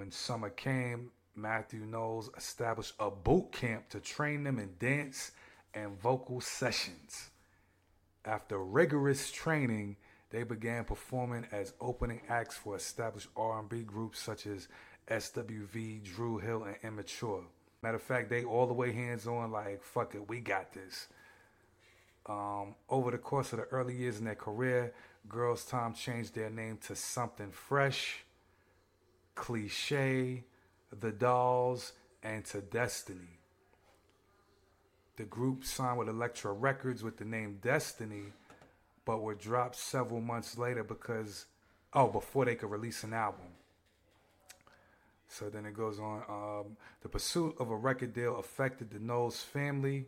When summer came, Matthew Knowles established a boot camp to train them in dance and vocal sessions. After rigorous training, they began performing as opening acts for established R&B groups such as SWV, Dru Hill, and Immature. Matter of fact, they all the way hands on, like, fuck it, we got this. Um, over the course of the early years in their career, Girls Tyme changed their name to Something Fresh, Cliche, The Dolls, and to Destiny. The group signed with Elektra Records with the name Destiny, but were dropped several months later because, oh, before they could release an album. So then it goes on. Um, the pursuit of a record deal affected the Knowles family